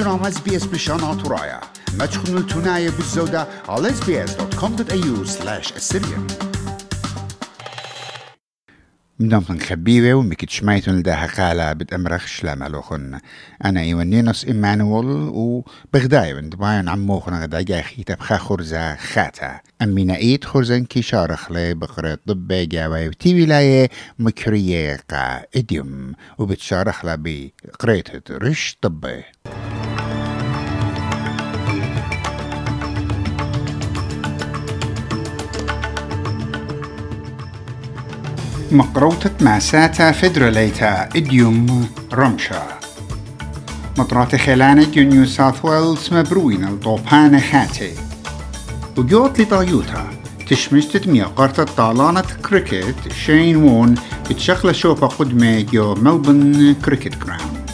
برنامج اس بي اس بشان ترايا ما تشخنوا التناية بالزودة على sbs.com.au slash assyrian مدامتن خبيبة ومكت شميتن لداها قالة بتأمرخ شلام ألوخن أنا إيوانينوس إيمانويل وبغداي من دباين عموخن غدا جاي خيتا بخا خرزة خاتا أمينا إيد خرزن كي شارخ لي بقرة طب جاوي وتي ولاية مكرية قا إديوم وبتشارخ لها بقرية رش طبي مقروطة ماساتا فدراليتا إديوم رمشا. مطرات خلانة نيو ساوث ويلز مبروين الطوبان خاتي. وجوت لطايوتا تشمشت ميا قرطة طالانة كريكت شين وون اتشخل شوفا قدمة جو ملبن كريكت جراوند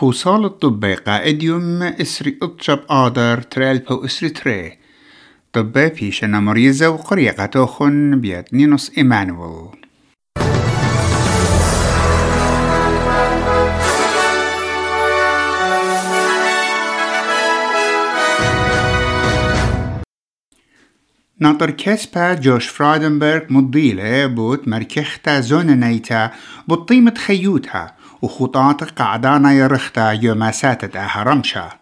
بوصال الطبي قائديوم إسري أطشب آدر ترالبو إسري تري. طبي بيشنا مريزة وقريقة توخن بيت نينوس إيمانويل. ناطر كسبا جوش فرادنبرغ مضيلة بوت مركختا زون نيتا بطيمة خيوتها وخطاط قعدانا يرختا يوم ساتت أهرمشا.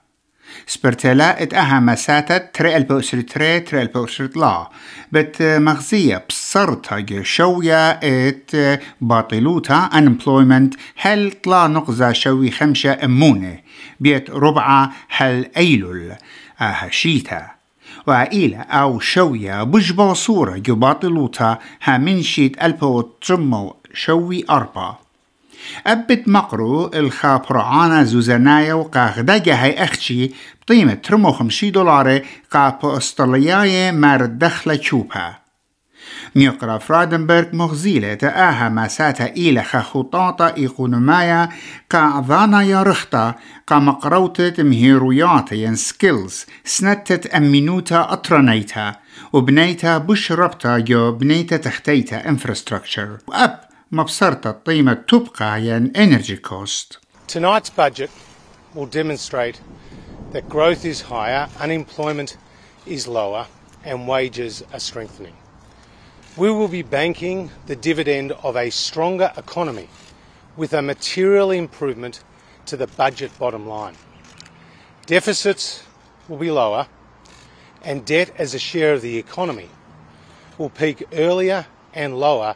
سبرتلا ات أها مساتت تري البوسر تري تري البوسر لا بت مغزية بصرتا شوية ات باطلوتا unemployment هل طلا نقزة شوي خمشة امونة بيت ربعة هل ايلول أها شيتا وعائلة أو شوية بج باصورة جو باطلوتا ها من شيت ألبو ترمو شوي أربا أبت مقرو الخابرعانا زوزنايا وقاغداجا هاي بقيمة ترمو خمشي دولار قابو أسترالياي مار دخلة شوبها. ميقرا فرادنبرغ مغزيلة تآها مساتا إلى خخطاطة إيقونمايا كأعضانا يرخطا كمقروتة مهيرويات ين سكيلز سنتت أمينوتا أطرنيتا وبنيتا بش ربطا جو بنيتا تختيتا انفراستراكشر وأب مبصرة الطيمة تبقى ين energy cost. Tonight's budget will demonstrate that growth is higher, unemployment is lower, and wages are strengthening. We will be banking the dividend of a stronger economy with a material improvement to the budget bottom line. Deficits will be lower, and debt as a share of the economy will peak earlier and lower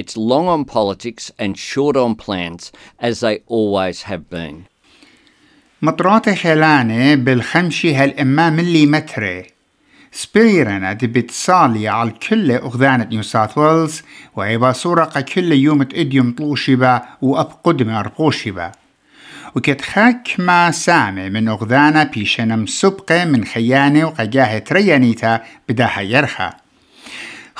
It's long on politics and short on plans, as they always have been. مطرات خلانة بالخمشي هالإما ملي متري. سبيرنا دي بتصالي على كل أغذانة نيو ساوث ويلز وعيبا صورة كل يوم تأديم طلوشبا وأب قدم أرقوشبا وكت خاك ما سامي من أغذانا بيشنم سبقة من خيانة وقجاهة ريانيتا بداها يرخى.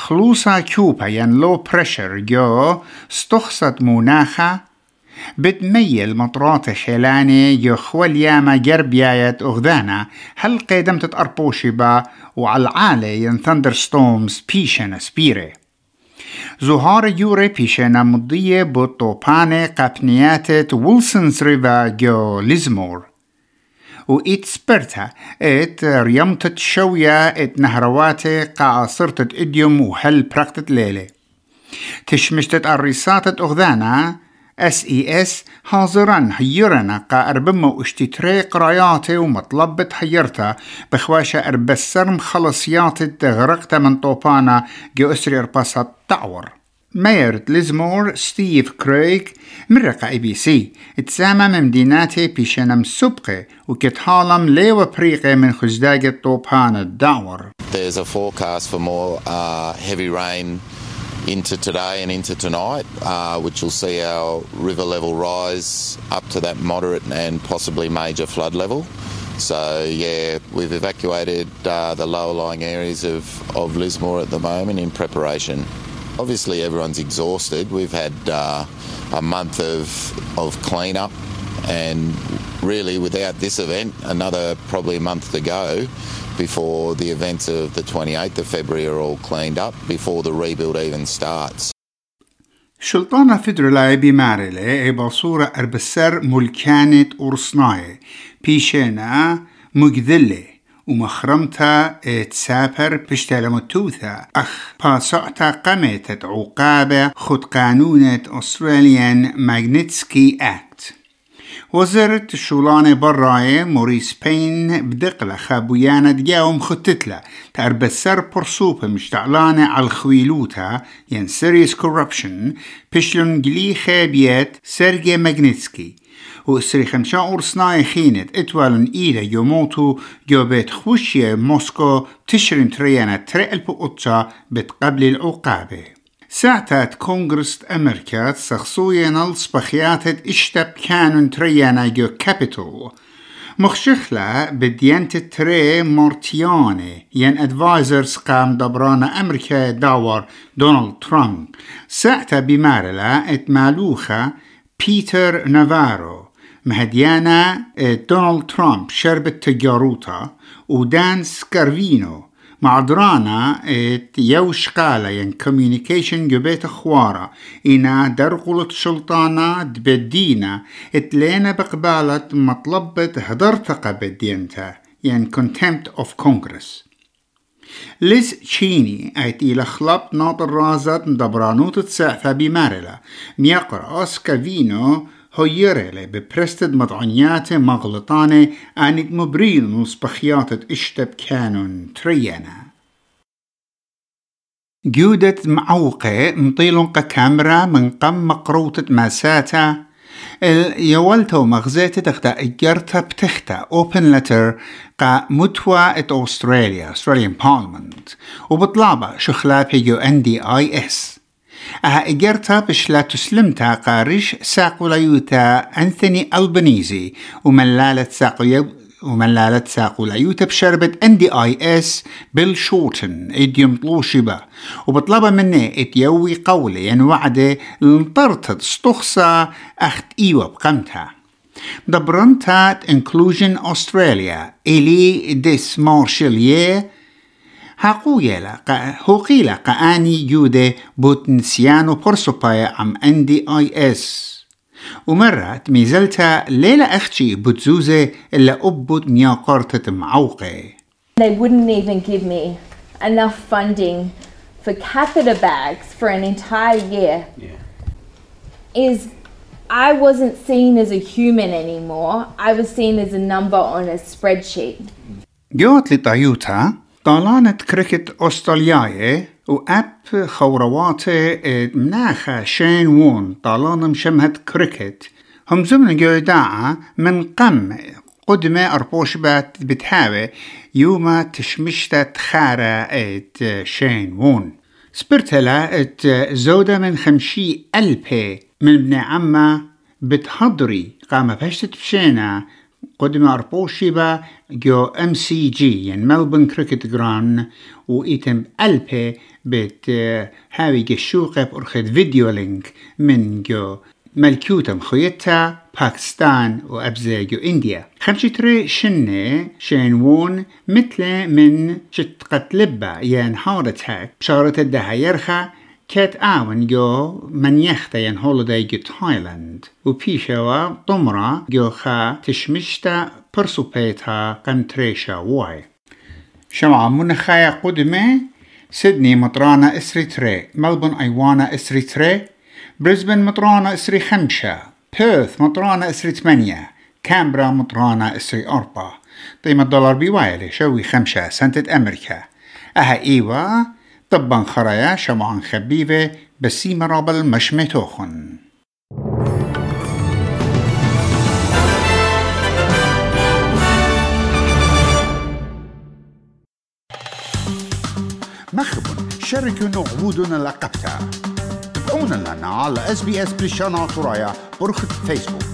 خلوصا كوبا ين لو بريشر جو استخصت مناخا بتميل مطرات خلاني يخول ياما جربيايت أغذانا هل قيدمت تأربوشي با وعلى العالي ين ثندر ستومز بيشنا سبيري زهار يوري بيشنا مضية بطوباني قابنيات ويلسونز ريفا جو ليزمور وإت سبرتا إت ريمتت شوية إت نهرواتي قا صرتت إديوم وهل براكتت ليلة تشمشتت الريساتت أغذانا اس اي اس حاضرا حيرنا قا اربما واشتتري قراياتي ومطلبت حيرتا بخواشة اربسر مخلصياتي تغرقتا من طوبانا جو اسري إرباسات تعور. ميرت ليزمور ستيف كريك من رقا اي بي سي تسامى من مديناتي بيشنم سبقي وكتحالم ليو بريقي من خزداق طوبان الدعور There's a forecast for more uh, heavy rain into today and into tonight, uh, which will see our river level rise up to that moderate and possibly major flood level. So, yeah, we've evacuated uh, the lower lying areas of, of Lismore at the moment in preparation. Obviously, everyone's exhausted. We've had uh, a month of, of cleanup, and really, without this event, another probably a month to go before the events of the 28th of February are all cleaned up, before the rebuild even starts. شلطانة فدرلاي بمارلة بصورة أربسر ملكانة أرصناي بيشينا مجذلة ومخرمتا تسافر بشتلمتوثا أخ باسعتا قمتت عقابة خد قانونة أستراليان ماغنيتسكي أكت وزارة الشولانة براية موريس بين بدقلة خابويانة دقاوم خطتلا تربسر برسوبة مشتعلانة على الخويلوتا ين سيريس كوربشن بشلون جلي خابيات سيرجي ماغنيتسكي وإسري خمسة أورسناي خينت إتوالن إيلا يوموتو جو بيت خوشية موسكو تشرين تريانا ترقل بقطة بتقبل العقابة. ساعتات كونغرس أمريكا سخصويا نلص بخياتت اشتب كانون تريانا جو كابيتول مخشخلة بديانت تري مورتياني ين ادفايزرز قام دبرانا أمريكا داور دونالد ترامب ساعتا بمارلا اتمالوخة بيتر نافارو مهديانا دونالد ترامب شربت تجاروتا ودان سكارفينو مع درانا ات يوش قالا ين كوميونيكيشن جبيت خوارا إنا درقلت شلطانا دبدينا اتلينا بقبالة مطلبة هدرتقة بدينتا ين contempt of Congress. ليز تشيني ايت إلى خلب ناطر رازت دبرانوت تسعفة بمارلا ميقرأ اسكافينو هيرلي ببرستد مضعنيات مغلطانة آنت مبريل نصبخيات اشتب كانون تريانا جودة معوقة مطيلون كاميرا من قم مقروطة ماساتا يولتو مغزيت تختا اجرتا بتختا اوبن لتر قا متوى ات استراليا استراليان بارلمنت وبطلابة شخلاب يو ان دي اي اس أها اجرتا بشلا تسلمتا قارش ساقو ليوتا انثوني ألبنيزي. وملالة ساقو وملالة ساقو ليوتا بشربة ان دي اي اس بيل شورتن إديوم طلوشبا وبطلبها مني إتيوي قولي ين وعدة لنطرتد استخصى أخت إيوة بقمتها. دبرنتات انكلوجن أستراليا إلي ديس مارشليه قاني جودة بوتنسيانو بورسوبايا عم اندي اي اس ومرات ميزلتا ليلة أختي بتزوزة إلا أبوت مياقرتة معوقة They wouldn't even give me enough funding for catheter bags for an entire year. Yeah. Is I wasn't seen as a human anymore. I was seen as a number on a spreadsheet. جوت طالانة كريكت أسترالياي وأب خورواتي مناخة شين وون طالانة مشمهت كريكت هم زمن جوداعة من قم قدمة أربوش بات بتهاوي يوما تشمشتا تخارة شين وون سبرتلا ات زودة من خمشي ألبي من ابن عمة بتحضري قام بهشتت بشينا قدم أربوشيبا جو ام سي جي يعني ملبون كريكت جران وإيتم ألبي بت هاوي جشوقة بأرخد فيديو لينك من جو ملكوتم خويتا باكستان وأبزي جو إنديا خمشتري شنة شينوون مثل من شت قتلبا ين هارت هاك بشارة الدهايرخا كات آون جو من يختا ين هوليداي جو تايلاند وبيشوا طمرة جو خا تشمشتا برسوبيتا قمتريشا واي شمع من خايا قدمة سيدني مطرانة اسري تري ملبون ايوانا اسري تري بريسبن مطرانة اسري خمسة بيرث مطرانة اسري ثمانية كامبرا مطرانة اسري أربعة قيمة الدولار بوايلي شوي خمسة سنتة أمريكا أها إيوا طبا خرايا شمعان خبيبة بسيمة رابل مش متوخن مخبن وشاركوا عبودنا لقبتها تابعونا لنا على اس بي اس بريشانا طرايا برخة فيسبوك